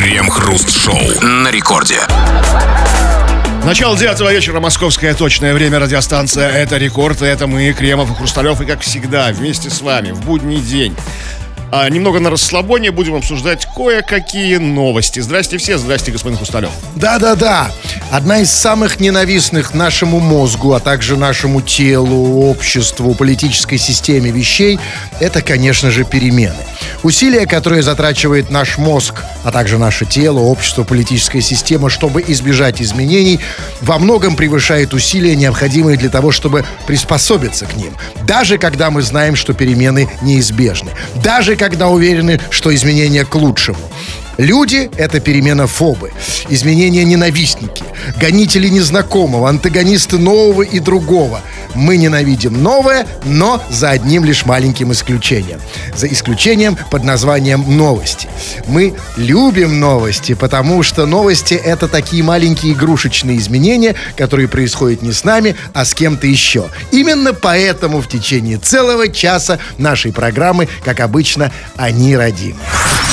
Крем-хруст-шоу на рекорде. Начало девятого вечера, московское точное время, радиостанция «Это рекорд», и это мы, Кремов и Хрусталев, и как всегда, вместе с вами в будний день. А немного на расслабоне будем обсуждать кое-какие новости. Здрасте все, здрасте, господин Хрусталев. Да-да-да. Одна из самых ненавистных нашему мозгу, а также нашему телу, обществу, политической системе вещей – это, конечно же, перемены. Усилия, которые затрачивает наш мозг, а также наше тело, общество, политическая система, чтобы избежать изменений, во многом превышает усилия, необходимые для того, чтобы приспособиться к ним. Даже когда мы знаем, что перемены неизбежны. Даже когда уверены, что изменения к лучшему. Люди — это перемена фобы, изменения ненавистники, гонители незнакомого, антагонисты нового и другого. Мы ненавидим новое, но за одним лишь маленьким исключением. За исключением под названием новости. Мы любим новости, потому что новости — это такие маленькие игрушечные изменения, которые происходят не с нами, а с кем-то еще. Именно поэтому в течение целого часа нашей программы, как обычно, они родимы.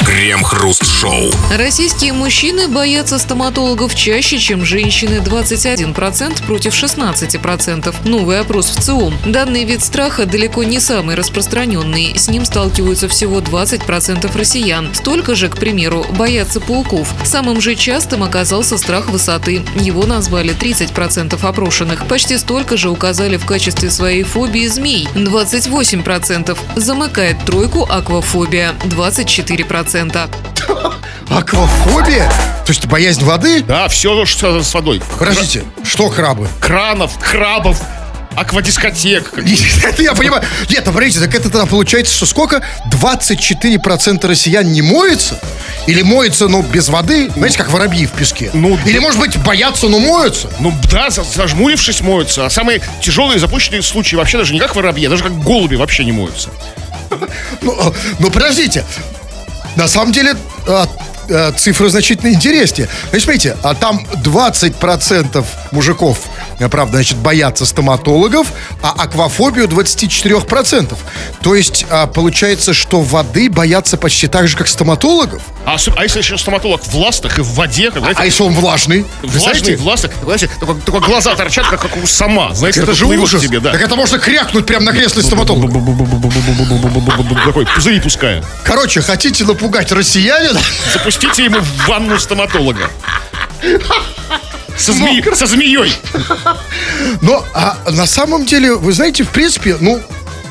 Крем-хруст-шоу. Российские мужчины боятся стоматологов чаще, чем женщины 21% против 16%. Новый опрос в ЦИОМ. Данный вид страха далеко не самый распространенный. С ним сталкиваются всего 20% россиян. Столько же, к примеру, боятся пауков. Самым же частым оказался страх высоты. Его назвали 30% опрошенных. Почти столько же указали в качестве своей фобии змей. 28%. Замыкает тройку аквафобия. 24%. Аквафобия? То есть боязнь воды? Да, все, что с водой. Подождите, что крабы? Кранов, крабов, аквадискотек. Это я понимаю. Нет, ну, смотрите, так это тогда получается, что сколько? 24% россиян не моются? Или моются, но без воды? Знаете, как воробьи в песке? Ну, Или, может быть, боятся, но моются? Ну да, за- зажмурившись, моются. А самые тяжелые запущенные случаи вообще даже не как воробьи, а даже как голуби вообще не моются. Ну, а, ну, подождите. На самом деле, а, цифры значительно интереснее. Значит, смотрите, а там 20% мужиков, а, правда, значит, боятся стоматологов, а аквафобию 24%. То есть, а, получается, что воды боятся почти так же, как стоматологов? А, а если еще стоматолог в ластах и в воде, как, знаете, А если он влажный? Влажный, в ластах, знаете, только, только глаза торчат, как, как у сама. Знаете, Это же ужас. тебе, да. Так это можно крякнуть прямо на кресле стоматолога. Такой пузыри пуская. Короче, хотите напугать россиянина? Запустите ему в ванну стоматолога. Со, зме- со змеей. Но а на самом деле, вы знаете, в принципе, ну,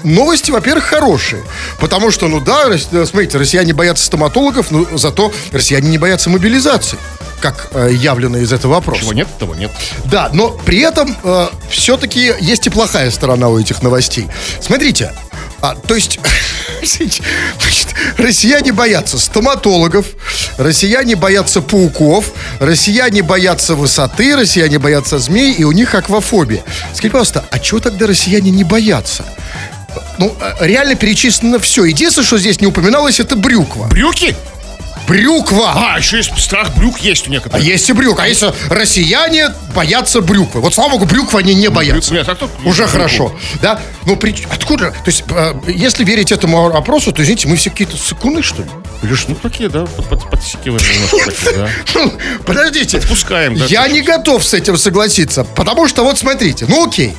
новости, во-первых, хорошие. Потому что, ну да, э, смотрите, россияне боятся стоматологов, но зато россияне не боятся мобилизации. Как э, явлено из этого вопроса. Чего нет, того нет. Да, но при этом все-таки есть и плохая сторона у этих новостей. Смотрите, а, то есть, значит, россияне боятся стоматологов, россияне боятся пауков, россияне боятся высоты, россияне боятся змей, и у них аквафобия. Скажите, пожалуйста, а чего тогда россияне не боятся? Ну, э, реально перечислено все. Единственное, что здесь не упоминалось, это брюква. Брюки? Брюква! А, еще есть страх брюк есть у А некоторых. есть и брюк. А если россияне боятся брюквы? Вот, слава богу, брюквы они не боятся. Нет, а кто- Уже брюкву? хорошо. Да? Ну, при... откуда? То есть, э, если верить этому опросу, то, извините, мы все какие-то сыкуны, что ли? Или что? Ну, такие, да, под, под, подсекиваем немножко такие, да. Ну, Подождите. Отпускаем, да. Я не готов с этим согласиться. Потому что, вот смотрите, ну окей.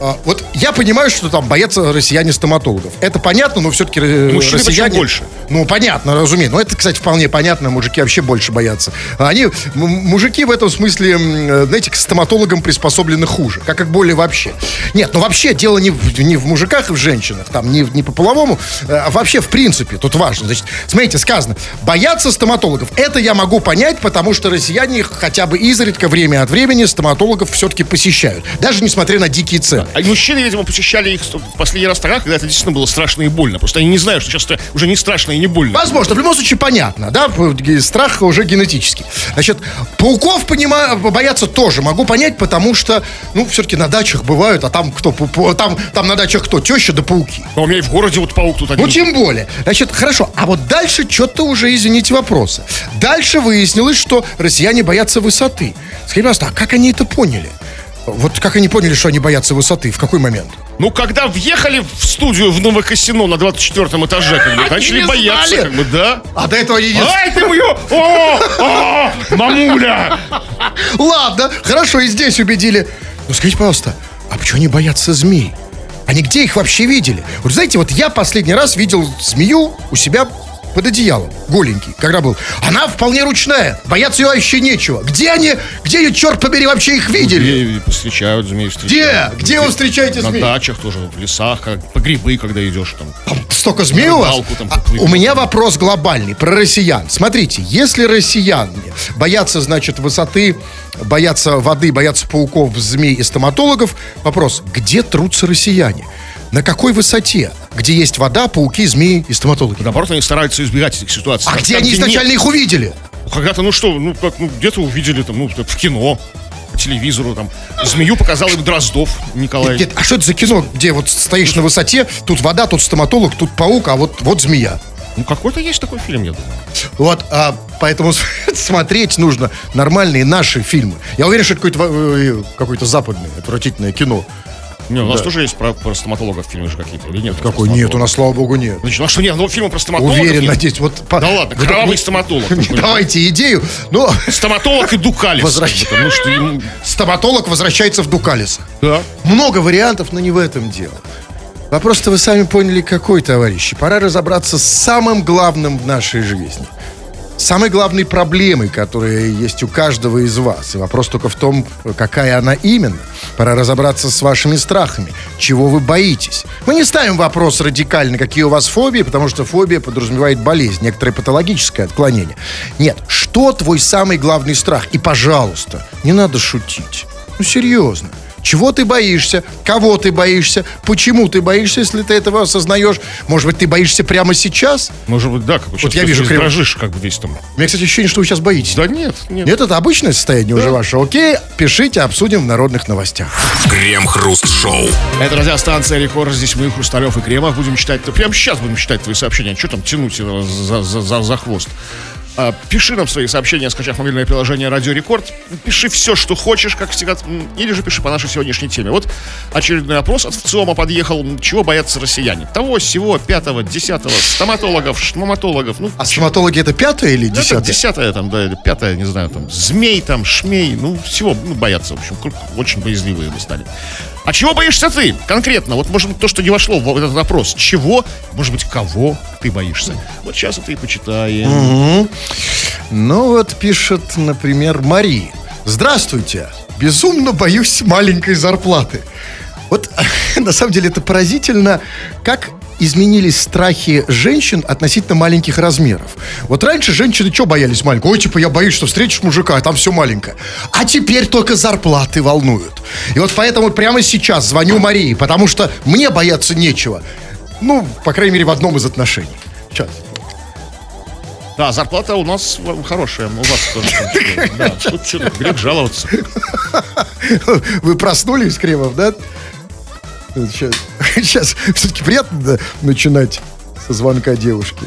А, Вот я понимаю, что там боятся россияне стоматологов. Это понятно, но все-таки Мужчины россияне... больше. Ну, понятно, разумеется. Но это, кстати, вполне понятно. Мужики вообще больше боятся. А Они, мужики в этом смысле, э, знаете, к стоматологам приспособлены хуже. Как и боли вообще. Нет, ну вообще дело не в, не в мужиках и в женщинах. Там не, не по половому, э, а вообще в принципе. Тут важно. Значит, смотрите, сказано, боятся стоматологов. Это я могу понять, потому что россияне хотя бы изредка, время от времени, стоматологов все-таки посещают. Даже несмотря на дикие цены. А мужчины, видимо, посещали их в последний раз тогда, когда это действительно было страшно и больно. Просто они не знают, что сейчас уже не страшно и не больно. Возможно, в любом случае понятно, да, страх уже генетический. Значит, пауков понимаю, бояться тоже могу понять, потому что, ну, все-таки на дачах бывают, а там кто, там, там на дачах кто, теща да пауки. А у меня и в городе вот паук тут один. Ну, тем более. Значит, хорошо, а вот дальше что-то уже, извините, вопросы. Дальше выяснилось, что россияне боятся высоты. Скажите, пожалуйста, а как они это поняли? Вот как они поняли, что они боятся высоты? В какой момент? Ну, когда въехали в студию в Новое Касино на 24 этаже, как бы, Они начали не бояться, знали. как бы, да. А до этого они не... Ай, ты мою! О, о, мамуля! Ладно, хорошо, и здесь убедили. Ну скажите, пожалуйста, а почему они боятся змей? Они где их вообще видели? Вот знаете, вот я последний раз видел змею у себя под одеялом, голенький, когда был. Она вполне ручная, бояться ее вообще нечего. Где они, где ее, черт побери, вообще их видели? Где встречают змеи, Где? встречают. Где вы встречаете На змей? дачах тоже, в лесах, как, по грибы, когда идешь там. Там столько змей у вас? Там А, у меня вопрос глобальный про россиян. Смотрите, если россияне боятся, значит, высоты, боятся воды, боятся пауков, змей и стоматологов, вопрос, где трутся россияне? На какой высоте? Где есть вода, пауки, змеи и стоматологи? Наоборот, они стараются избегать этих ситуаций. А Там, где они нет- изначально их увидели? Когда-то, ну что, ну как, ну где-то увидели там, ну в кино, по телевизору там. Змею показал им Дроздов Николай. Нет, а что это за кино, где вот стоишь на высоте, тут вода, тут стоматолог, тут паук, а вот, вот змея? Ну какой-то есть такой фильм, я думаю. Вот, а, поэтому смотреть нужно нормальные наши фильмы. Я уверен, что это какое-то, э, какое-то западное, отвратительное кино. Не, у нас Да. тоже есть про, про стоматологов фильмы же какие-то, или нет? Какой? Нет, у нас, слава богу, нет. Значит, ну а что нет, ну фильмы про стоматологов Уверен, нет. надеюсь. Вот, по- Да ладно, вы кровавый стоматолог. давайте идею. Ну, Стоматолог и Дукалис. Возвращ- Потому что ему... стоматолог возвращается в Дукалиса. Да. Много вариантов, но не в этом дело. Вопрос-то вы сами поняли, какой, товарищи. Пора разобраться с самым главным в нашей жизни. Самой главной проблемой, которая есть у каждого из вас. И вопрос только в том, какая она именно. Пора разобраться с вашими страхами. Чего вы боитесь? Мы не ставим вопрос радикально, какие у вас фобии, потому что фобия подразумевает болезнь, некоторое патологическое отклонение. Нет, что твой самый главный страх? И, пожалуйста, не надо шутить. Ну, серьезно. Чего ты боишься? Кого ты боишься? Почему ты боишься, если ты этого осознаешь? Может быть, ты боишься прямо сейчас? Может быть, да, как бы сейчас я вижу криво. дрожишь, как бы весь там. У меня, кстати, ощущение, что вы сейчас боитесь. Да нет, нет. Нет, это обычное состояние уже ваше. Окей, пишите, обсудим в народных новостях. Крем-хруст-шоу. Это радиостанция Рекорд. Здесь мы, Хрусталев и Кремов, будем читать. Прямо сейчас будем читать твои сообщения. Что там тянуть за, за, за, за хвост? А, пиши нам свои сообщения, скачав мобильное приложение Радио Рекорд. Пиши все, что хочешь, как всегда. Или же пиши по нашей сегодняшней теме. Вот очередной опрос от ВЦИОМа подъехал. Чего боятся россияне? Того, всего, пятого, десятого, стоматологов, шмаматологов. Ну, А стоматологи это пятое или это десятое? десятое там, да, или пятое, не знаю, там, змей там, шмей, ну, всего, ну, боятся, в общем, очень боязливые мы стали. А чего боишься ты конкретно? Вот, может быть, то, что не вошло в этот вопрос. Чего, может быть, кого ты боишься? Вот сейчас это и почитаем. Ну вот пишет, например, Мари. Здравствуйте. Безумно боюсь маленькой зарплаты. Вот на самом деле это поразительно, как изменились страхи женщин относительно маленьких размеров. Вот раньше женщины что боялись маленького? Ой, типа, я боюсь, что встретишь мужика, а там все маленькое. А теперь только зарплаты волнуют. И вот поэтому прямо сейчас звоню Марии, потому что мне бояться нечего. Ну, по крайней мере, в одном из отношений. Сейчас. Да, зарплата у нас э, хорошая, у вас тоже. Да, тут что-то грех жаловаться. Вы проснулись, Кремов, да? Сейчас, сейчас все-таки приятно да, начинать со звонка девушки.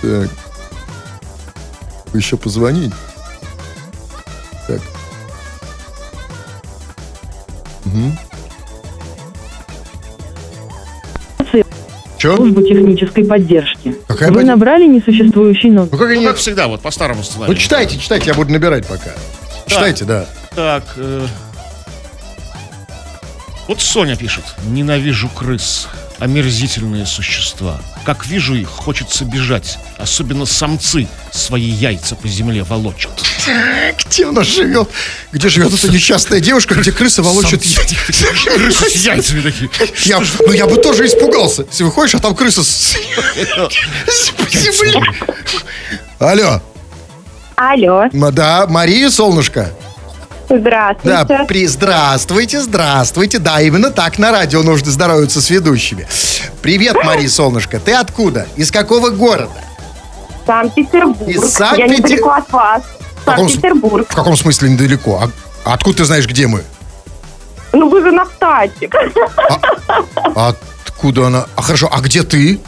Так. Еще позвонить. Так. Че? службу технической поддержки. Какая Вы поддержка? набрали несуществующий номер. Ну как Ну, они... как всегда, вот по старому сценарию. Ну читайте, читайте, я буду набирать пока. Читайте, да. Так, э, вот Соня пишет. Ненавижу крыс. Омерзительные существа. Как вижу их, хочется бежать. Особенно самцы свои яйца по земле волочат. Где она живет? Где живет эта несчастная девушка, где крысы волочат Крысы с яйцами такие. Я, ну я бы тоже испугался. Если выходишь, а там крыса с, по земле. Алло. Алло, Да, Мария, солнышко. Здравствуйте. Да, при... здравствуйте, здравствуйте. Да, именно так на радио нужно здороваться с ведущими. Привет, Мария, солнышко. Ты откуда? Из какого города? Санкт-Петербург. Из Я Санкт-Петер- недалеко от вас. Санкт-Петербург. В каком смысле недалеко? А, откуда ты знаешь, где мы? Ну вы же на статик. А откуда она? А хорошо, а где ты?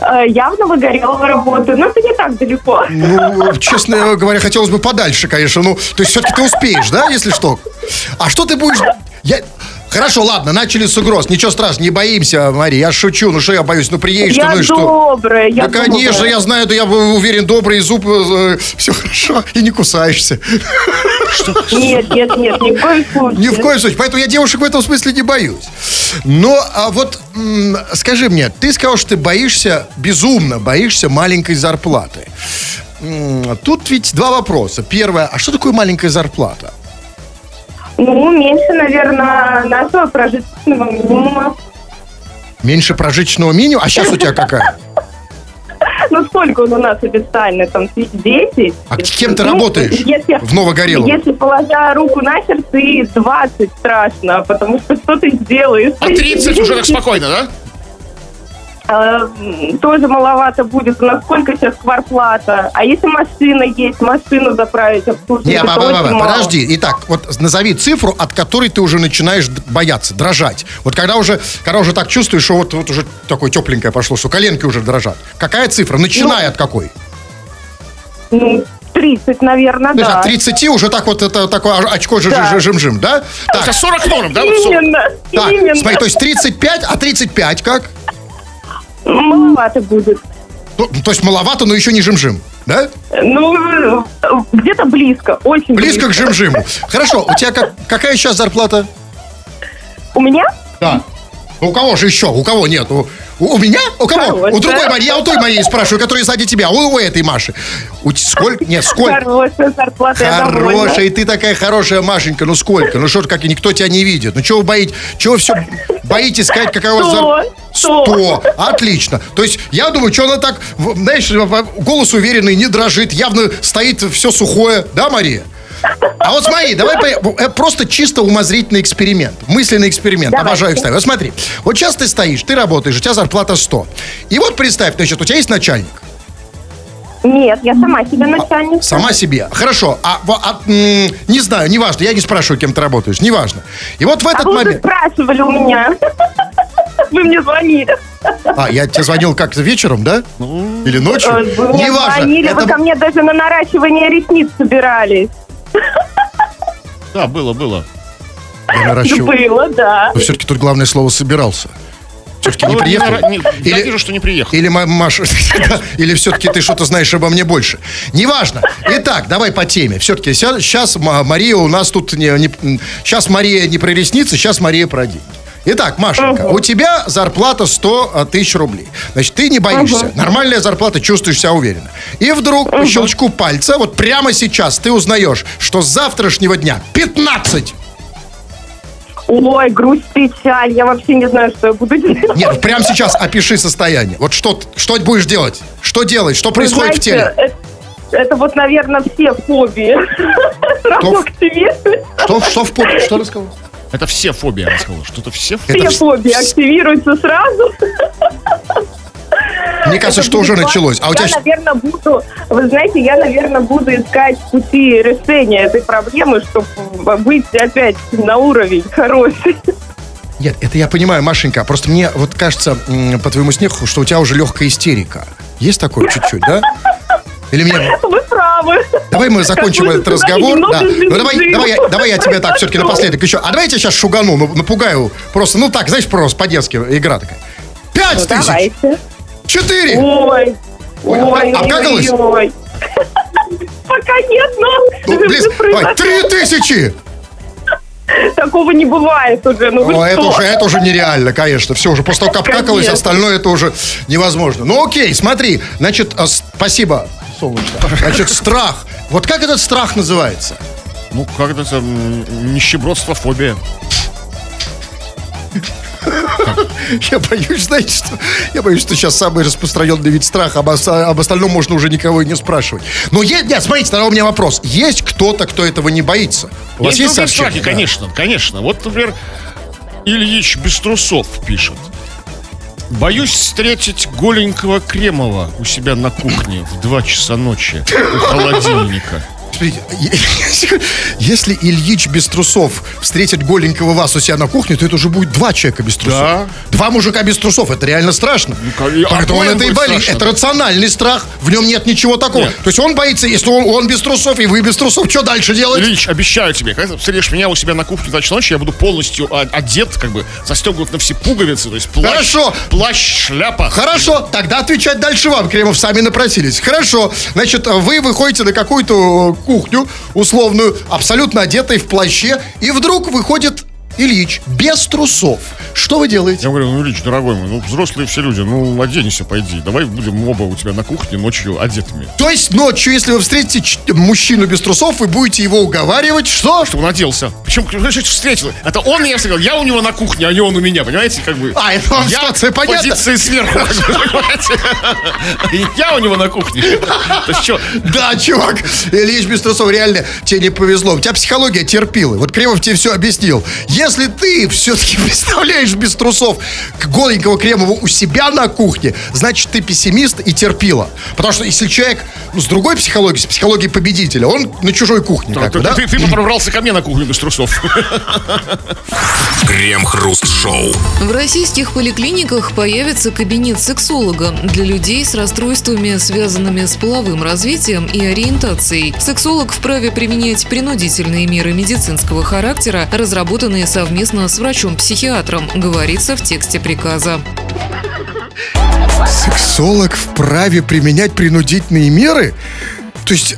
Э, Я в Новогорелого работаю, но это не так далеко. Ну, честно говоря, хотелось бы подальше, конечно. Ну, то есть все-таки ты успеешь, да, если что? А что ты будешь... Я... Хорошо, ладно, начали с угроз. Ничего страшного, не боимся, Мария. Я шучу, ну что я боюсь, ну приедешь ты, Я ну и что? добрая, я Да, конечно, добрая. я знаю, да я уверен, добрый зуб, все хорошо, и не кусаешься. Нет, нет, нет, ни в коем случае. Ни в коем случае. Поэтому я девушек в этом смысле не боюсь. Но а вот м, скажи мне, ты сказал, что ты боишься, безумно боишься маленькой зарплаты. Тут ведь два вопроса. Первое, а что такое маленькая зарплата? Ну, меньше, наверное, нашего прожиточного минимума. Меньше прожиточного минимума? А сейчас у тебя какая? Ну, сколько он у нас официально? Там, тысяч десять? А кем ты Ну, работаешь если- в Новогорелом? Если положа руку на сердце, и 20 страшно, потому что что ты сделаешь? А 30 уже так спокойно, да? М, Тоже маловато будет. У нас сколько сейчас кварплата? А если машина есть, машину заправить, обслужить? Не, это ба- ба- ба- очень ба, мало. подожди. Итак, вот назови цифру, от которой ты уже начинаешь бояться, дрожать. Вот когда уже, когда уже так чувствуешь, что вот, вот уже такое тепленькое пошло, что коленки уже дрожат. Какая цифра? Начиная Ну, от какой? Ну, 30, наверное, То есть да. от 30 уже так вот это такое очко Да. жи- жим-жим, да? Так. Так, 40 норм, да? Вот 40. Именно, так, именно. смотри, то есть 35, а 35 как? Маловато будет. Ну, то есть маловато, но еще не жим-жим, да? Ну, где-то близко, очень близко. Близко к жим-жиму. Хорошо, у тебя как, какая сейчас зарплата? У меня? Да. У кого же еще? У кого нет? У, у- у меня? У кого? Хорошая. У другой Марии. Я у той Марии спрашиваю, которая сзади тебя. У, у этой Маши. У, сколько? Нет, сколько? Хорошая зарплата. Хорошая, и ты такая хорошая, Машенька. Ну сколько? Ну что ж, как и никто тебя не видит. Ну чего вы боитесь? Чего вы все боитесь сказать, какая у вас Сто. зар- Сто. Сто. Отлично. То есть я думаю, что она так, знаешь, голос уверенный, не дрожит, явно стоит все сухое. Да, Мария? А вот смотри, давай э, просто чисто умозрительный эксперимент. Мысленный эксперимент. Давайте. Обожаю их ставить. Вот смотри. Вот сейчас ты стоишь, ты работаешь, у тебя зарплата 100. И вот представь, значит, у тебя есть начальник. Нет, я сама себе начальник. Сама себе. Хорошо. А, а, м, не знаю, неважно. Я не спрашиваю, кем ты работаешь. Неважно. И вот в А этот вы уже момент... спрашивали у меня. Вы мне звонили. А, я тебе звонил как-то вечером, да? Или ночью? Э, Вы мне Неважно. звонили, вы Это- ко мне даже на наращивание ресниц собирались. Да, было, было. Я наращивал. Было, да. Но все-таки тут главное слово «собирался». Все-таки не Ну, приехал? не- Я Или- вижу, что не приехал. Или Ма- Маша, да, или все-таки ты что-то знаешь обо мне больше. Неважно. Итак, давай по теме. Все-таки сейчас Мария у нас тут не, сейчас Мария не про ресницы, сейчас Мария про деньги. Итак, Машенька, у тебя зарплата 100 тысяч рублей. Значит, ты не боишься. Нормальная зарплата, чувствуешь себя уверенно. И вдруг по щелчку пальца, вот прямо сейчас ты узнаешь, что с завтрашнего дня 15 Ой, грусть, печаль. Я вообще не знаю, что я буду делать. Нет, прямо сейчас опиши состояние. Вот что, что будешь делать? Что делать? Что Вы происходит в теле? знаете, Это, это вот, наверное, все фобии. Что? Что, что в попе? Что рассказал? Это все фобии, она сказала. Что-то все фобии. Все вс- фобии активируются сразу. Мне кажется, что уже началось. А у тебя... Я, наверное, буду... Вы знаете, я, наверное, буду искать пути решения этой проблемы, чтобы быть опять на уровень хороший. Нет, это я понимаю, Машенька. Просто мне вот кажется, по твоему смеху, что у тебя уже легкая истерика. Есть такое чуть-чуть, да? Или мне... Вы правы. Давай мы закончим Как этот разговор. Да. Ну давай, давай, я, давай я тебя так все-таки напоследок еще. А давай я тебя сейчас шугану, ну, напугаю. Просто, ну так, знаешь, просто по-детски игра такая. Пять Ну, тысяч! давайте. Четыре! Ой. Ой, Ой, а- обкакалась? ой, ой. Пока нет, но Ну, что давай, три тысячи! такого не бывает уже. Ну вы О, это уже, это уже нереально, конечно. Все, уже после того, как обкакалось, остальное это уже невозможно. Ну окей, смотри. Значит, с- спасибо, солнышко. Значит, страх. Вот как этот страх называется? Ну, как-то м, нищебродство, фобия. Я боюсь, знаете, что... Я боюсь, что сейчас самый распространенный вид страха. Об, об остальном можно уже никого и не спрашивать. Но есть... Нет, смотрите, тогда у меня вопрос. Есть кто-то, кто этого не боится? У вас есть, сообщения? страхи, Да. конечно, конечно. Вот, например, Ильич без трусов пишет. Боюсь встретить голенького Кремова у себя на кухне в 2 часа ночи у холодильника. Смотрите, если Ильич без трусов встретит голенького вас у себя на кухне, то это уже будет два человека без трусов. Да. Два мужика без трусов, это реально страшно. и Поэтому он это и страшно. Это рациональный страх, в нем нет ничего такого. Нет. То есть он боится, если он, он без трусов, и вы без трусов, что дальше делать? Ильич, обещаю тебе, когда ты встретишь меня у себя на кухне ночь ночи, я буду полностью одет, как бы застегнут на все пуговицы, то есть плащ, Хорошо. плащ, шляпа. Хорошо, тогда отвечать дальше вам, Кремов, сами напросились. Хорошо, значит, вы выходите на какую-то кухню условную, абсолютно одетый в плаще, и вдруг выходит Ильич без трусов. Что вы делаете? Я говорю, ну, Ильич, дорогой мой, ну, взрослые все люди, ну, оденься, пойди. Давай будем оба у тебя на кухне ночью одетыми. То есть ночью, если вы встретите мужчину без трусов, вы будете его уговаривать, что? Чтобы он оделся. Причем, значит, встретил. Это он меня встретил, я у него на кухне, а не он у меня, понимаете, как бы. А, это вам я ситуация понятна. позиции сверху, понимаете. Я у него на кухне. Да, чувак, Ильич без трусов, реально, тебе не повезло. У тебя психология терпила. Вот Кремов тебе все объяснил. Если ты все-таки представляешь без трусов голенького Кремова у себя на кухне, значит, ты пессимист и терпила. Потому что если человек ну, с другой психологией, с психологией победителя, он на чужой кухне, как ты, бы, да? ты, ты потом врался ко мне на кухню без трусов. Крем-хруст-шоу. В российских поликлиниках появится кабинет сексолога для людей с расстройствами, связанными с половым развитием и ориентацией. Сексолог вправе применять принудительные меры медицинского характера, разработанные совместно с врачом-психиатром, говорится в тексте приказа. Сексолог вправе применять принудительные меры? То есть,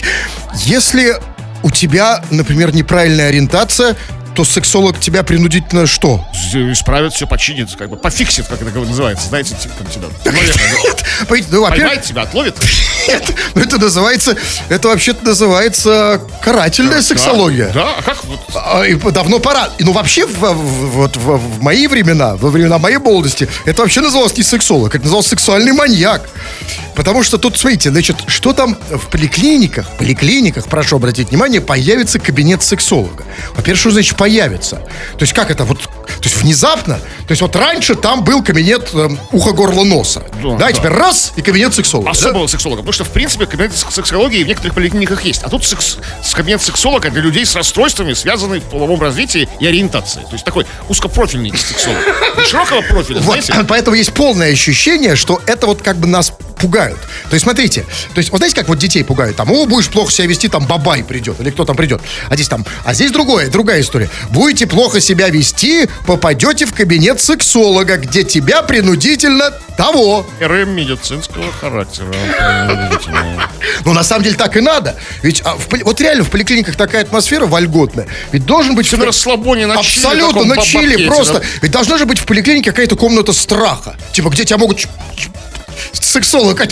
если у тебя, например, неправильная ориентация, то сексолог тебя принудительно что? Исправит все, починит, как бы пофиксит, как это называется. Знаете, типа, там тебя. Нет, ну, Поймает тебя, отловит. нет, ну, это называется, это вообще-то называется карательная сексология. Да, а как вот А, давно пора. Ну, вообще, вот в мои времена, во времена моей молодости, это вообще называлось не сексолог, это называлось сексуальный маньяк. Потому что тут, смотрите, значит, что там в поликлиниках, поликлиниках, прошу обратить внимание, появится кабинет сексолога. Во-первых, что значит появится? То есть как это? Вот, то есть внезапно? То есть вот раньше там был кабинет эм, ухо, горло, носа. Да, Да, да. теперь раз, и кабинет сексолога. да? особого сексолога. Потому что, в принципе, кабинет сек- сексологии в некоторых поликлиниках есть. А тут секс- кабинет сексолога для людей с расстройствами, связанными в половом развитии и ориентации. То есть такой узкопрофильный сексолог. Широкого профиля, Вот, знаете? поэтому есть полное ощущение, что это вот как бы нас пугают. То есть, смотрите, то есть, вот знаете, как вот детей пугают? Там, о, будешь плохо себя вести, там бабай придет, или кто там придет. А здесь там, а здесь другое, другая история. Будете плохо себя вести, попадете в кабинет сексолога, где тебя принудительно того. РМ медицинского характера. Но на самом деле так и надо. Ведь а, в вот реально в поликлиниках такая атмосфера вольготная. Ведь должен быть... Все на расслабоне, на чили Абсолютно, таком на чили просто. да. Ведь должна же быть в поликлинике какая-то комната страха. Типа, где тебя могут... Сексолог, а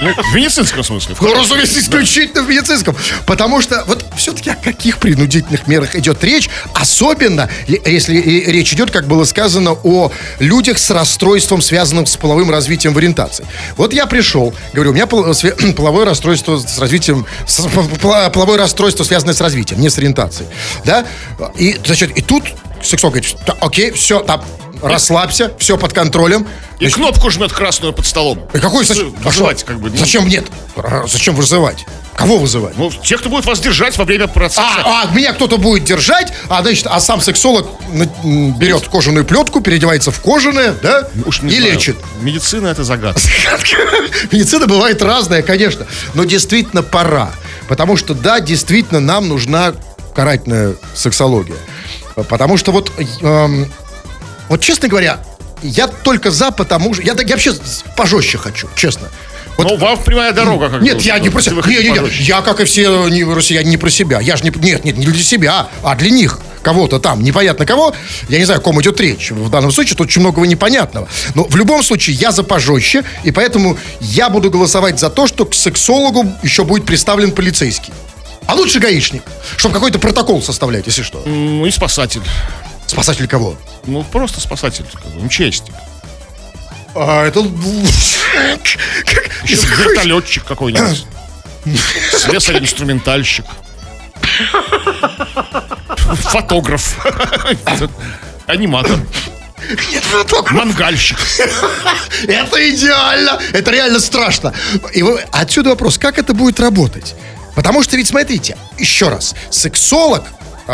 Ну, в медицинском смысле. Ну, разумеется, исключительно в медицинском. Потому что вот все-таки о каких принудительных мерах идет речь, особенно ли- если речь идет, как было сказано, о людях с расстройством, связанным с половым развитием в ориентации. Вот я пришел, говорю, у меня половое расстройство с развитием, с- пол- половое расстройство, связанное с развитием, не с ориентацией. Да? И, значит, и тут сексолог говорит, «Да, окей, все, там, расслабься, все под контролем. И кнопку жмет красную под столом. И какой зачем? Вызывать, как бы. ну. Зачем нет? Р- Зачем вызывать? Кого вызывать? Ну, те, кто будет вас держать во время процесса. А, а, меня кто-то будет держать, а значит, а сам сексолог берет кожаную плетку, переодевается в кожаное, да, Уж не и знаю. лечит. Медицина это загадка. Медицина бывает разная, конечно, но действительно пора. Потому что, да, действительно, нам нужна карательная сексология. Потому что вот, эм, вот честно говоря, я только за, потому что... Я, я вообще пожестче хочу, честно. Вот Ну, вам прямая дорога. Как Нет, я не про себя. вы хотите Не, не, не. пожестче. Я, как и все не, россияне, не про себя. Я же не... Нет, нет, не для себя, а для них. Кого-то там, непонятно кого. Я не знаю, о ком идет речь. В данном случае тут очень многого непонятного. Но в любом случае я за пожестче, и поэтому я буду голосовать за то, что к сексологу еще будет представлен полицейский. А лучше гаишник, чтобы какой-то протокол составлять, если что. Ну, и спасатель. Спасатель кого? Ну, просто спасатель, как бы, МЧСник. А, это... Еще вертолетчик какой-нибудь. Слесарь-инструментальщик. Фотограф. Аниматор. Нет, протокол. Мангальщик. Это идеально! Это реально страшно. И отсюда вопрос, как это будет работать? Потому что ведь, смотрите, еще раз, сексолог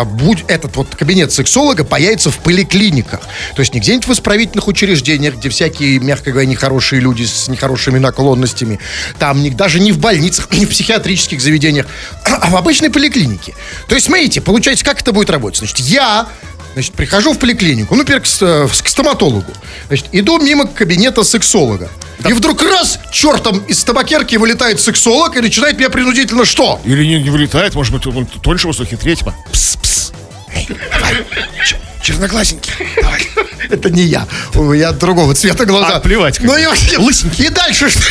будь этот вот кабинет сексолога появится в поликлиниках. То есть не где-нибудь в исправительных учреждениях, где всякие, мягко говоря, нехорошие люди с нехорошими наклонностями. Там не, даже не в больницах, не в психиатрических заведениях, а в обычной поликлинике. То есть, смотрите, получается, как это будет работать? Значит, я Значит, прихожу в поликлинику, ну, например, к, с- к стоматологу. Значит, иду мимо кабинета сексолога. И вдруг раз, чертом из табакерки вылетает сексолог и начинает меня принудительно что? Или не, не вылетает, может быть, он тоньше вас хитрее, типа, пс, пс. Эй, давай, черноглазенький, давай. Это не я. У меня другого цвета глаза. А, плевать, Ну и вообще, лысенький. И дальше что?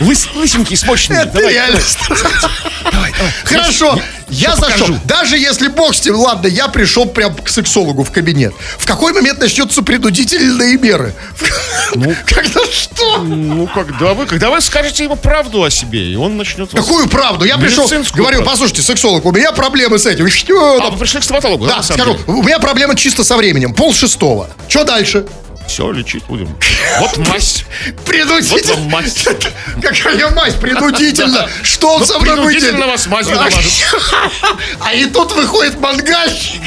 Лыс, лысенький, с мощным. Это давай, реально. давай, давай. Хорошо, я зашел. покажу. Даже если бог с ним, ладно, я пришел прям к сексологу в кабинет. В какой момент начнется принудительные меры? Ну, Когда что? Ну, когда вы, когда вы скажете ему правду о себе, и он начнет... Какую правду? Я пришел, говорю, правду. послушайте, сексолог, у меня проблемы с этим. Что А, вы пришли к стоматологу, да, Да, скажу, у меня проблема чисто со временем. Пол шестого. Что дальше? Все, лечить будем. Вот мазь. Принудительно. Вот мазь. Какая мазь? Принудительно. Что он Ну, со мной будет принудительно вас мазью намажут. А и тут выходит мангальщик.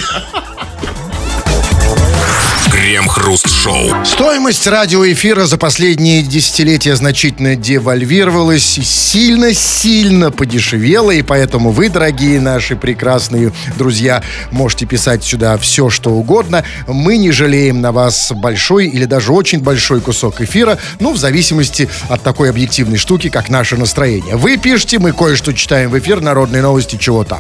Крем-хруст-шоу. Стоимость радиоэфира за последние десятилетия значительно девальвировалась и сильно-сильно подешевела, и поэтому вы, дорогие наши прекрасные друзья, можете писать сюда все, что угодно. Мы не жалеем на вас большой или даже очень большой кусок эфира, ну, в зависимости от такой объективной штуки, как наше настроение. Вы пишите, мы кое-что читаем в эфир, народные новости, чего там.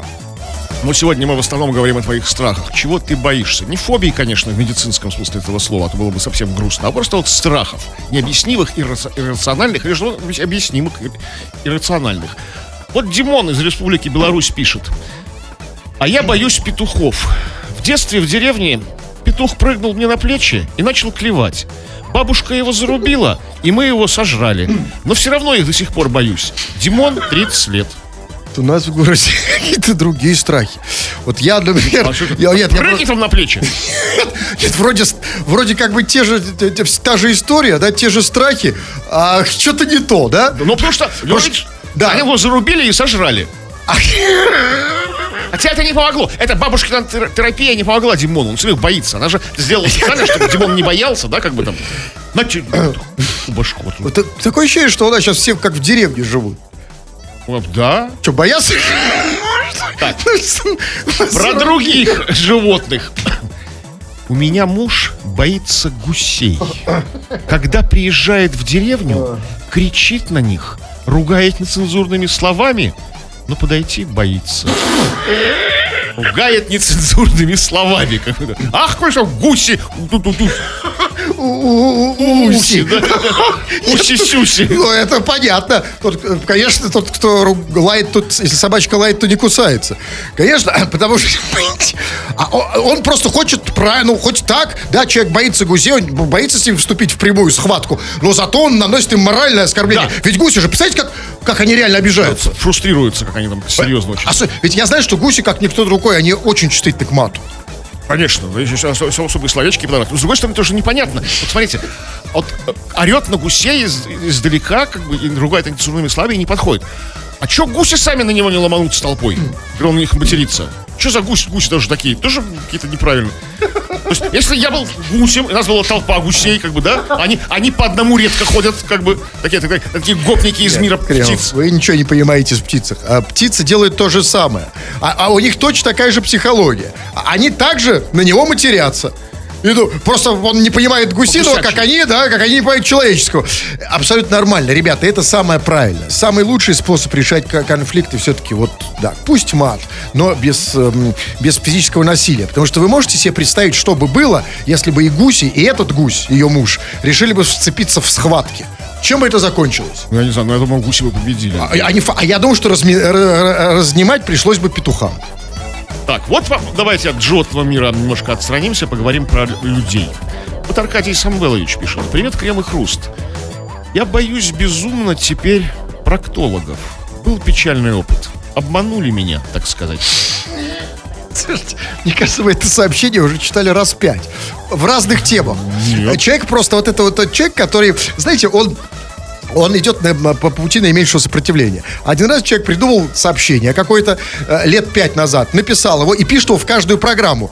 Но сегодня мы в основном говорим о твоих страхах. Чего ты боишься? Не фобий, конечно, в медицинском смысле этого слова, а то было бы совсем грустно, а просто вот страхов. Необъяснимых, ирра- иррациональных, или что объяснимых, ир- иррациональных. Вот Димон из Республики Беларусь пишет. А я боюсь петухов. В детстве в деревне петух прыгнул мне на плечи и начал клевать. Бабушка его зарубила, и мы его сожрали. Но все равно их до сих пор боюсь. Димон, 30 лет. У нас в городе какие-то другие страхи. Вот я, например... А что я, нет, я Прыгни там на плечи. Нет, вроде, вроде как бы те же, та же история, да, те же страхи, а что-то не то, да? Ну, потому что, Леонид, да. они его зарубили и сожрали. Хотя это не помогло. Это бабушкина тер- терапия не помогла Димону. Он все равно боится. Она же сделала специально, чтобы Димон не боялся, да, как бы там. На башку. вот. Такое ощущение, что у нас сейчас все как в деревне живут. Да. Что, боятся? Так. Про других животных. У меня муж боится гусей. Когда приезжает в деревню, кричит на них, ругает нецензурными словами, но подойти боится. Ругает нецензурными словами. Ах, какой же гуси! Уси. Уси-сюси. Ну, это понятно. Конечно, тот, кто лает, тут, если собачка лает, то не кусается. Конечно, потому что а он, просто хочет правильно, ну, хоть так, да, человек боится гусей, он боится с ним вступить в прямую схватку, но зато он наносит им моральное оскорбление. Ведь гуси же, представляете, как, как они реально обижаются? Фрустрируются, как они там серьезно очень. Осо- Ведь я знаю, что гуси, как никто другой, они очень чувствительны к мату. Конечно, особые словечки подавать. Но, с другой стороны, тоже непонятно. Вот смотрите, вот э, орет на гусей из- издалека, как бы, и ругает нецензурными словами и не подходит. А чё гуси сами на него не ломанутся толпой, когда он на них матерится? Что за гуси, гуси тоже такие? Тоже какие-то неправильные. Есть, если я был гусем, и нас была толпа гусей, как бы, да, они, они по одному редко ходят, как бы, такие, такие, такие гопники из мира Кремов, птиц. Вы ничего не понимаете в птицах. А птицы делают то же самое. А, а у них точно такая же психология. А Они также на него матерятся. И, ну, просто он не понимает гусиного, как они, да, как они не понимают человеческого. Абсолютно нормально, ребята, это самое правильное. Самый лучший способ решать ко- конфликты все-таки вот, да, пусть мат, но без, эм, без физического насилия. Потому что вы можете себе представить, что бы было, если бы и гуси, и этот гусь, ее муж, решили бы сцепиться в схватке. Чем бы это закончилось? Ну, я не знаю, но я думаю, гуси бы победили. А, они фа- а я думаю, что разми- разнимать пришлось бы петухам. Так, вот вам- давайте от животного мира немножко отстранимся, поговорим про людей. Вот Аркадий Самвелович пишет. Привет, Крем и Хруст. Я боюсь безумно теперь проктологов. Был печальный опыт. Обманули меня, так сказать. Слушайте, мне кажется, вы это сообщение уже читали раз пять. В разных темах. Нет. Человек просто вот это вот тот человек, который, знаете, он он идет на- по пути наименьшего сопротивления. Один раз человек придумал сообщение какое-то э, лет пять назад, написал его и пишет его в каждую программу.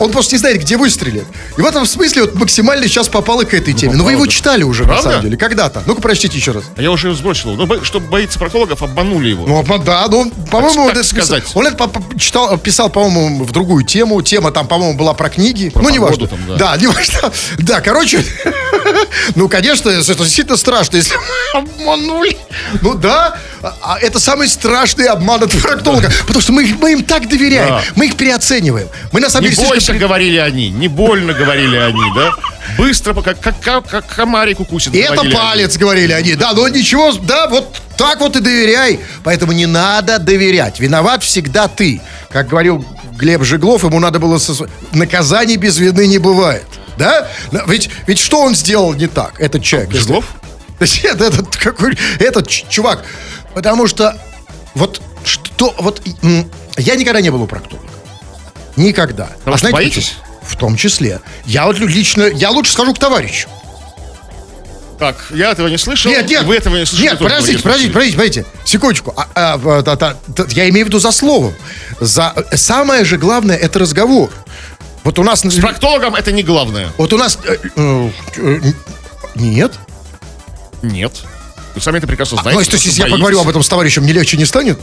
Он просто не знает, где выстрелит. И в этом смысле вот максимально сейчас попало к этой теме. Но вы его читали уже, на Правда? самом деле, когда-то. Ну-ка, прочтите еще раз. А я уже сбросил. его. Ну, бо- чтобы боится проктологов, обманули его. Ну, да, ну, по-моему, так это сказать. он это по- по- читал, писал, по-моему, в другую тему. Тема там, по-моему, была про книги. Про ну, не важно. там, да. да, не важно. Да, короче, ну, конечно, это действительно страшно, если обманули. Ну, да, а- это самый страшный обман от проктолога. Потому что мы, мы им так доверяем. Да. Мы их переоцениваем. Мы, на самом Не деле, слишком бойся, при- говорили они. Не больно, говорили они, да? Быстро, как, как, как, комарик укусит. И это говорили они. палец, говорили они. Да, но ничего, да, вот так вот и доверяй. Поэтому не надо доверять. Виноват всегда ты. Как говорил Глеб Жиглов, ему надо было... сос- Наказаний без вины не бывает. Да? Ведь, ведь что он сделал не так, этот человек? Жиглов? Да Нет, этот, какой, этот чувак. Потому что вот что... Вот, я никогда не был у проктолога. Никогда. А Потому что знаете боитесь? В том числе. Я вот лично... Я лучше схожу к товарищу. Так, я этого не слышал. Нет, нет. Вы этого не слышали. Нет, подождите, подождите, подождите, подождите. Секундочку. А, а, та- та- та- я имею в виду за словом. За, самое же главное это разговор. Вот у нас... С проктологом это не главное. Вот у нас... э, э, э, нет? Нет. Вы сами это прекрасно А, знаете. ну, просто если я поговорю об этом с товарищем, мне легче не станет?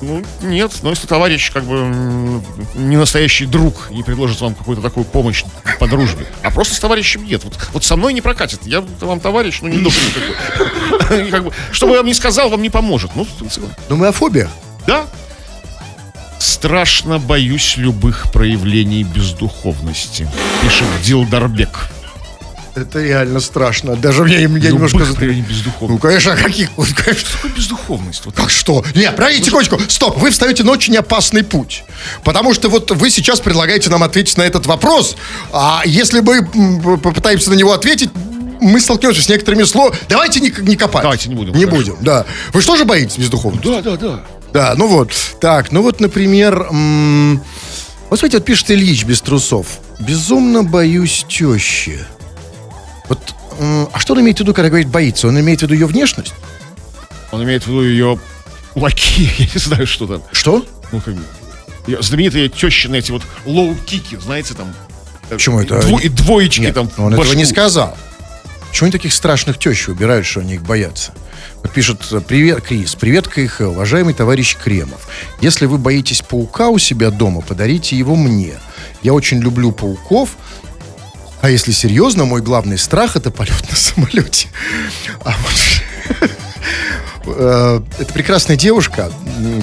Ну, нет, но если товарищ как бы не настоящий друг и предложит вам какую-то такую помощь по дружбе, а просто с товарищем нет. Вот, вот со мной не прокатит. Я вам товарищ, ну не думаю, как бы, как бы, я вам не сказал, вам не поможет. Ну, Но мы о фобиях. да. Страшно боюсь любых проявлений бездуховности, пишет Дилдарбек. Это реально страшно. Даже мне, немножко... Любых зат- проявлений Ну, бездуховности. конечно, а каких... вот, конечно. Что такое бездуховность? Вот Как что? Нет, подождите, секундочку. Стоп, вы встаете на очень опасный путь. Потому что вот вы сейчас предлагаете нам ответить на этот вопрос. А если мы попытаемся на него ответить, мы столкнемся с некоторыми словами. Давайте не, не копать. Давайте не будем, Не хорошо. будем, да. Вы что же боитесь бездуховности? Да, да, да. Да, ну вот. Так, ну вот, например... м, Вот смотрите, вот пишет Ильич без трусов. Безумно боюсь тещи. Вот, м, а что он имеет в виду, когда говорит боится? Он имеет в виду ее внешность? Он имеет в виду ее кулаки, я не знаю, что там. Что? Ну, как бы, знаменитые тещины эти вот лоу-кики, знаете, там. э, Почему это? дво- и двоечки Нет, там. он этого башку. не сказал. Почему они таких страшных тещ выбирают, что они их боятся? Вот пишет, э, привет, Крис, привет, КХ, уважаемый товарищ Кремов. Если вы боитесь паука у себя дома, подарите его мне. Я очень люблю пауков, а если серьезно, мой главный страх это полет на самолете. А вот, э, Это прекрасная девушка,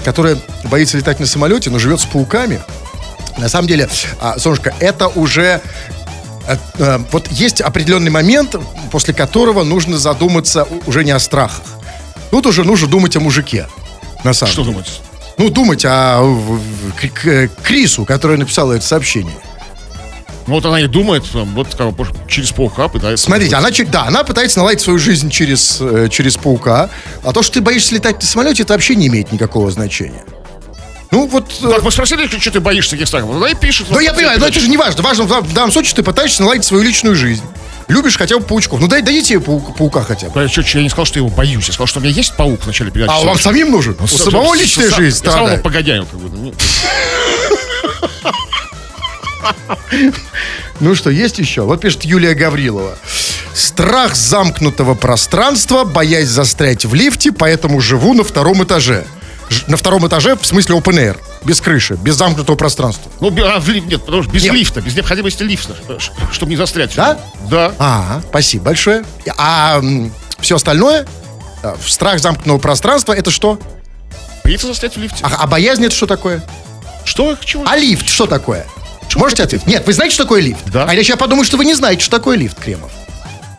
которая боится летать на самолете, но живет с пауками. На самом деле, а, солнышко, это уже вот есть определенный момент, после которого нужно задуматься уже не о страхах. Тут уже нужно думать о мужике. На самом Что деле. думаете? Ну, думать о к- Крису, который написала это сообщение. Ну, вот она и думает, вот как через паука пытается. Смотрите, она, да, она пытается наладить свою жизнь через, э, через паука, а то, что ты боишься летать на самолете, это вообще не имеет никакого значения. Ну, вот... э, Так, мы спросили, что ты боишься таких страхов. Она и пишет. Ну, вот, я понимаю, но это же не важно. Важно, в данном случае ты пытаешься наладить свою личную жизнь. Любишь хотя бы паучков. Ну, дай, ей паука, паука хотя бы. Чё, чё, я не сказал, что я его боюсь. Я сказал, что у меня есть паук в начале передачи. А вам самим нужен? У С- самого личная с- жизнь Я самого погодяю, как бы. ну, Ну что, есть еще? Вот пишет Юлия Гаврилова. Страх замкнутого пространства, боясь застрять в лифте, поэтому живу на втором этаже. На втором этаже, в смысле open air, без крыши, без замкнутого пространства. Ну, а, нет, потому что без Нет. лифта, без необходимости лифта, чтобы не застрять. Да? Да. А, спасибо большое. А все остальное, а, страх замкнутого пространства, это что? Боится застрять в лифте. А, а боязнь это что такое? Что? Чего? А лифт что такое? Чего Можете ответить? Нет, вы знаете, что такое лифт? Да. А я сейчас подумаю, что вы не знаете, что такое лифт, Кремов.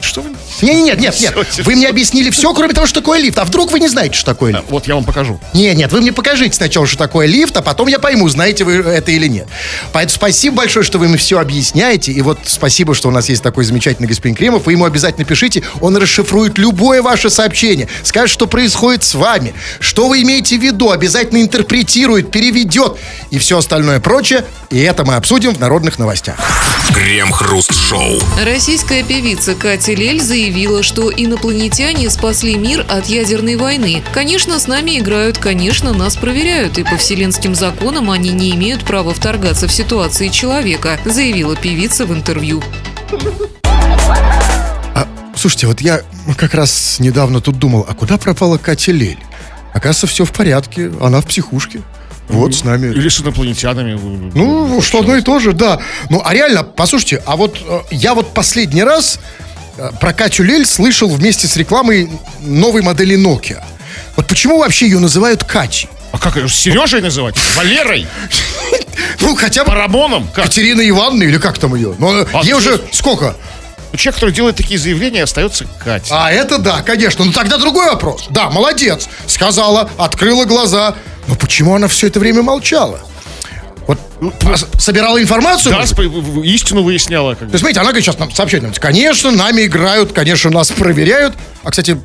Что вы... Не, не, нет, нет, нет. Что Вы мне объяснили все, кроме того, что такое лифт. А вдруг вы не знаете, что такое лифт? Вот я вам покажу. Нет, нет, вы мне покажите сначала, что такое лифт, а потом я пойму, знаете вы это или нет. Поэтому спасибо большое, что вы мне все объясняете. И вот спасибо, что у нас есть такой замечательный господин Кремов. Вы ему обязательно пишите. Он расшифрует любое ваше сообщение. Скажет, что происходит с вами. Что вы имеете в виду. Обязательно интерпретирует, переведет. И все остальное прочее. И это мы обсудим в народных новостях. Крем-хруст-шоу. Российская певица Катя Лель заявила, что инопланетяне спасли мир от ядерной войны. Конечно, с нами играют, конечно, нас проверяют, и по вселенским законам они не имеют права вторгаться в ситуации человека, заявила певица в интервью. А, слушайте, вот я как раз недавно тут думал, а куда пропала Катя Лель? Оказывается, все в порядке, она в психушке. Вот с нами. Или с инопланетянами. Ну, что одно и то же, да. Ну, а реально, послушайте, а вот э, я вот последний раз про Катю Лель слышал вместе с рекламой новой модели Nokia. Вот почему вообще ее называют Катей? А как ее? Сережей называть? Валерой? Ну, хотя бы Парамоном? Как? Катерина Ивановна или как там ее? Ну, А, ей ну, уже сколько? Ну, Человек, который делает такие заявления, остается Катя. А это да, конечно. Ну тогда другой вопрос. Да, молодец. Сказала, открыла глаза. Но почему она все это время молчала? Вот а, собирала информацию? Да, может истину выясняла. Как То есть, смотрите, она говорит сейчас нам сообщает нам, конечно, нами играют, конечно, нас проверяют. А, кстати,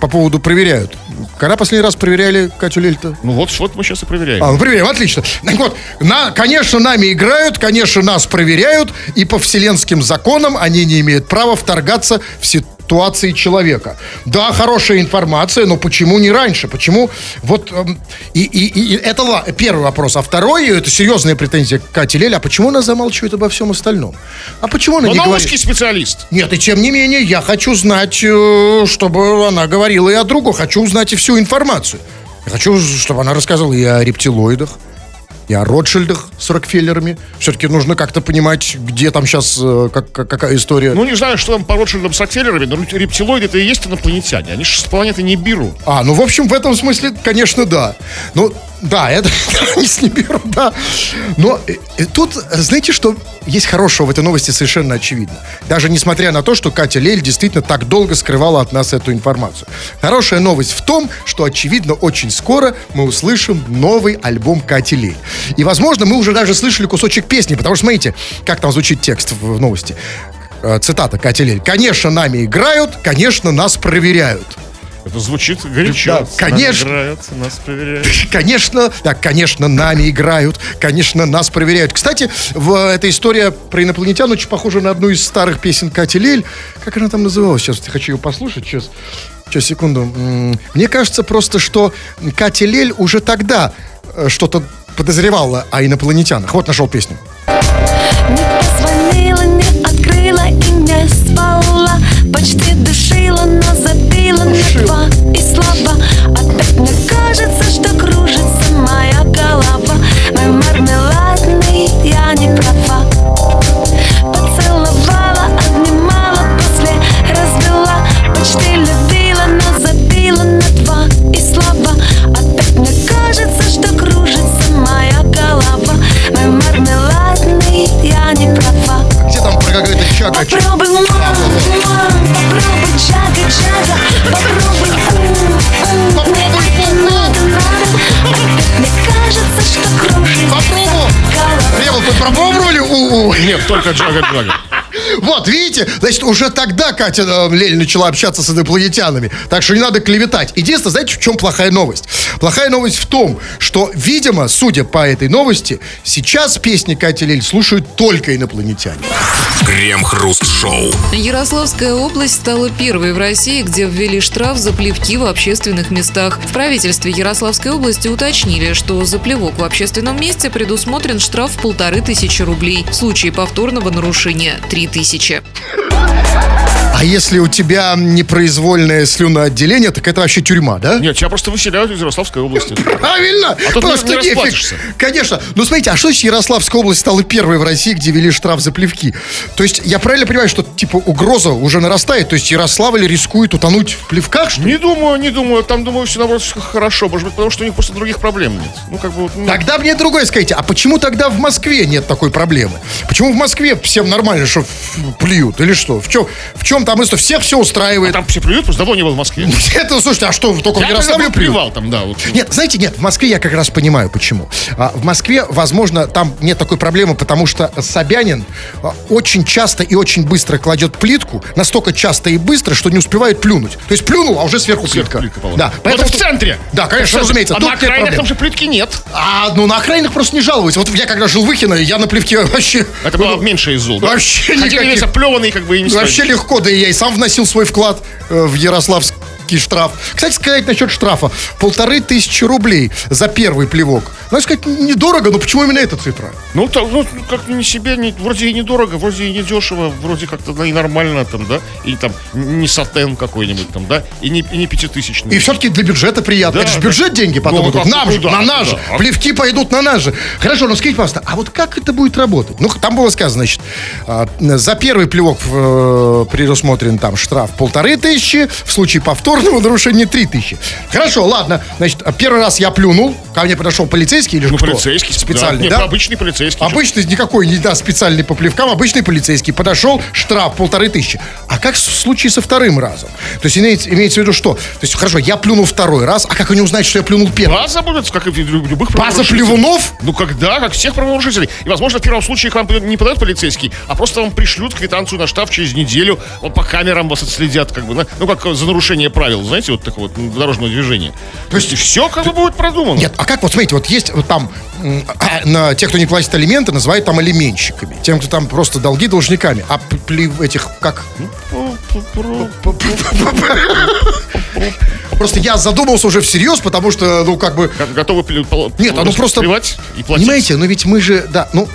по поводу проверяют. Когда последний раз проверяли Катю Лель-то? Ну вот, вот мы сейчас и проверяем. А, ну проверяем, отлично. Так вот, на, конечно, нами играют, конечно, нас проверяют, и по вселенским законам они не имеют права вторгаться в ситуации человека. Да, хорошая информация, но почему не раньше? Почему вот... эм, и, и- и- это первый вопрос. А второй, это серьезная претензия к Кате Лель, а почему она замалчивает обо всем остальном? А почему она Но не она говорит? узкий специалист. Нет, и тем не менее, я хочу знать, э, чтобы она говорила и о другом. Хочу узнать и всю информацию. Я хочу, чтобы она рассказала и о рептилоидах, и о Ротшильдах с Рокфеллерами. Все-таки нужно как-то понимать, где там сейчас, как, как- какая история. Ну, не знаю, что там по Ротшильдам с Рокфеллерами, но рептилоиды это и есть инопланетяне. Они же с планеты Нибиру. А, ну, в общем, в этом смысле, конечно, да. Ну, да, это не с Нибиру, да. Но э, э, тут, знаете, что есть хорошего в этой новости совершенно очевидно. Даже несмотря на то, что Катя Лель действительно так долго скрывала от нас эту информацию. Хорошая новость в том, что, очевидно, очень скоро мы услышим новый альбом Кати Лель. И, возможно, мы уже даже слышали кусочек песни, потому что, смотрите, как там звучит текст в новости. Э, Цитата Катя Лель. «Конечно, нами играют, конечно, нас проверяют». Это звучит горячо. Да, конечно. Играют, нас проверяют. Конечно, да, конечно, нами играют, конечно, нас проверяют. Кстати, в эта история про инопланетян очень похожа на одну из старых песен Кати Лель. Как она там называлась? Сейчас я хочу ее послушать. Сейчас, сейчас секунду. Мне кажется просто, что Катя Лель уже тогда э, что-то подозревала о инопланетянах. Вот нашел песню. Не позвонила, не открыла и не спала Почти душила, но забила на два и слова Только Джага-Джага. Вот, видите? Значит, уже тогда Катя э, Лель начала общаться с инопланетянами. Так что не надо клеветать. Единственное, знаете, в чем плохая новость? Плохая новость в том, что, видимо, судя по этой новости, сейчас песни Кати Лель слушают только инопланетяне. Крем-хруст-шоу. Ярославская область стала первой в России, где ввели штраф за плевки в общественных местах. В правительстве Ярославской области уточнили, что за плевок в общественном месте предусмотрен штраф в полторы тысячи рублей. В случае повторного нарушения – три тысячи. А если у тебя непроизвольное слюноотделение, так это вообще тюрьма, да? Нет, тебя просто выселяют из Ярославской области. Правильно! А тут Просто не расплатишься. Конечно. Ну, смотрите, а что значит Ярославская область стала первой в России, где ввели штраф за плевки? То есть, я правильно понимаю, что, типа, угроза уже нарастает? То есть, Ярославль рискует утонуть в плевках, что ли? Не думаю, не думаю. Там, думаю, все наоборот всё хорошо. Может быть, потому что у них просто других проблем нет. Ну, как бы... ну, Тогда мне другое скажите, а почему тогда в Москве нет такой проблемы? Почему в Москве всем нормально, что плюют? Или что? В чем, в чем там история? Всех все устраивает. Там все плюют, просто давно не был в Москве. Это, слушайте, а что, только в Я Ярославле тогда плюют? плевал там, да. вот. Нет, знаете, нет, в Москве я как раз понимаю, почему. А, в Москве, возможно, там нет такой проблемы, потому что Собянин а, очень часто и очень быстро кладет плитку, настолько часто и быстро, что не успевает плюнуть. То есть плюнул, а уже сверху, Сверху плитка. плитка. Да, Вот поэтому в тут- центре. Да, конечно, В разумеется. А на окраинах там же плитки нет. А, ну на окраинах просто не жалуюсь. Вот я когда жил в Выхино, я на плитке вообще... Это было меньше из зул. да? Вообще Хотели никаких. весь оплеванный, как бы, и не Вообще стоит. легко, да более я и сам вносил свой вклад э, в Ярославский штраф. Кстати сказать насчет штрафа. Полторы тысячи рублей за первый плевок. Надо сказать, недорого, но почему именно эта цифра? Ну, то, ну как не себе, не, вроде и недорого, вроде и недешево, вроде как-то да, и нормально там, да, или там не сатен какой-нибудь там, да, и не, и не пятитысячный. И все-таки для бюджета приятно. Да, Это же да. бюджет деньги потом Ну, идут. как- Нам ну же, да, на нас же. да. Плевки пойдут на нас же. Хорошо, ну скажите, пожалуйста, а вот как это будет работать? Ну, там было сказано, значит, а, за первый плевок э, предусмотрен там штраф полторы тысячи, в случае повторного нарушения три тысячи. Хорошо, ладно. Значит, первый раз я плюнул, ко мне подошел полицейский или ну, кто? полицейский, специальный, да? да? Обычный полицейский. Обычный, никакой, не да, специальный по плевкам, обычный полицейский. Подошел, штраф полторы тысячи. А как в случае со вторым разом? То есть имеется, имеется в виду что? То есть, хорошо, я плюнул второй раз, а как они узнают, что я плюнул первый? База будет, как и в лю- любых База плевунов? Ну, когда, как всех правонарушителей. И, возможно, в первом случае к вам не подает полицейский, а просто вам пришлют квитанцию на штраф через неделю, вот по камерам вас отследят, как бы, ну, как за нарушение правил, знаете, вот такого вот дорожного движения. То есть все как бы будет продумано. Нет, а как вот, смотрите, вот есть вот там на тех, кто не платит алименты, называют там алименщиками. Тем, кто там просто долги должниками. А п- плев- этих, как? Просто я задумался уже всерьез, потому что, ну, как бы... Готовы Нет, а ну просто... и платить. Понимаете, ну ведь мы же, да, ну,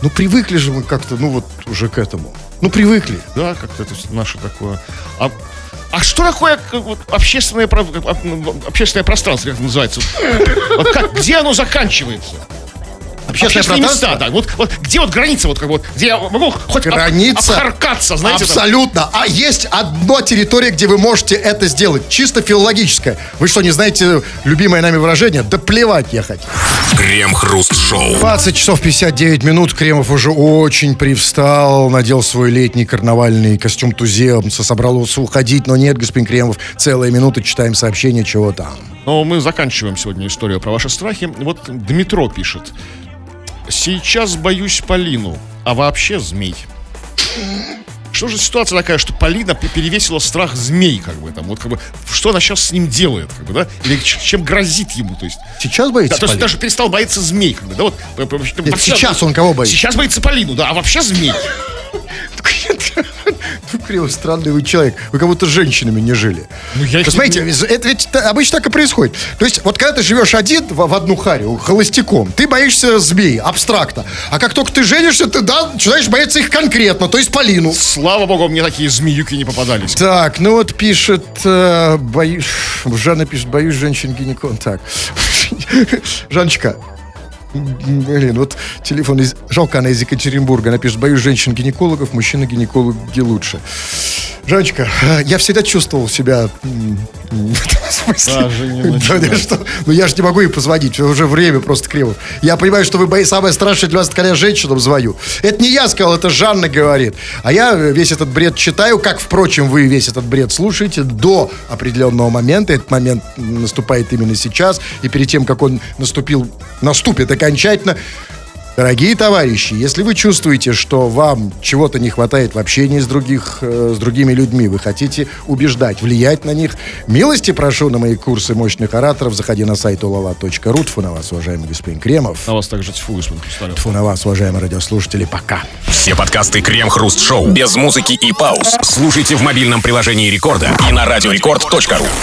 ну привыкли же мы как-то, ну вот уже к этому. Ну привыкли. Да, как-то это наше такое. А, а что такое вот, общественное, общественное пространство, как это называется? Вот как, где оно заканчивается? Общественное Общественные пространство? места, да. Вот, вот где вот граница, вот как вот, где я могу хоть об- Граница. обхаркаться, знаете? там? Абсолютно. А есть одна территория, где вы можете это сделать. Чисто филологическое. Вы что, не знаете любимое нами выражение? Да плевать ехать. Крем-хруст-шоу. 20 часов 59 минут. Кремов уже очень привстал, надел свой летний карнавальный костюм туземца, собрался уходить, но нет, господин Кремов, целая минута читаем сообщение, чего там. Но мы заканчиваем сегодня историю про ваши страхи. Вот Дмитро пишет. Сейчас боюсь Полину, а вообще змей. Что же ситуация такая, что Полина перевесила страх змей, как бы там, вот как бы, что она сейчас с ним делает, как бы, да? Или чем грозит ему, то есть. Сейчас боитесь, Да, то есть даже перестал бояться змей, как бы, да, вот. Нет, сейчас он кого боится? Сейчас боится Полину, да, а вообще змей. Кремов, странный вы человек. Вы как будто с женщинами не жили. Ну, я Вы не- это ведь обычно так и происходит. То есть, вот когда ты живешь один в, в одну харю, холостяком, ты боишься змей, абстрактно. А как только ты женишься, ты, да, начинаешь бояться их конкретно, то есть Полину. Слава богу, мне такие змеюки не попадались. Так, ну вот пишет, э, боюсь, Жанна пишет, боюсь женщин гинеколог. Так, Жаночка, блин, вот телефон из, жалко, она из Екатеринбурга, она пишет, боюсь женщин-гинекологов, мужчины-гинекологи лучше. Жаночка, э, я всегда чувствовал себя в этом смысле. Да, что- Ну я же не могу ей позвонить, уже время просто криво. Я понимаю, что вы самое страшное для вас, когда я женщинам звоню. Это не я сказал, это Жанна говорит. А я весь этот бред читаю, как, впрочем, вы весь этот бред слушаете до определенного момента. Этот момент наступает именно сейчас. И перед тем, как он наступил, наступит окончательно, Дорогие товарищи, если вы чувствуете, что вам чего-то не хватает в общении с, других, э, с другими людьми, вы хотите убеждать, влиять на них, милости прошу на мои курсы мощных ораторов. Заходи на сайт olala.ru. Тьфу на вас, уважаемый господин Кремов. На вас также тьфу, господин Хрусталев. Тьфу на вас, уважаемые радиослушатели. Пока. Все подкасты Крем-хруст-шоу без музыки и пауз слушайте в мобильном приложении Рекорда и на радиорекорд.ру.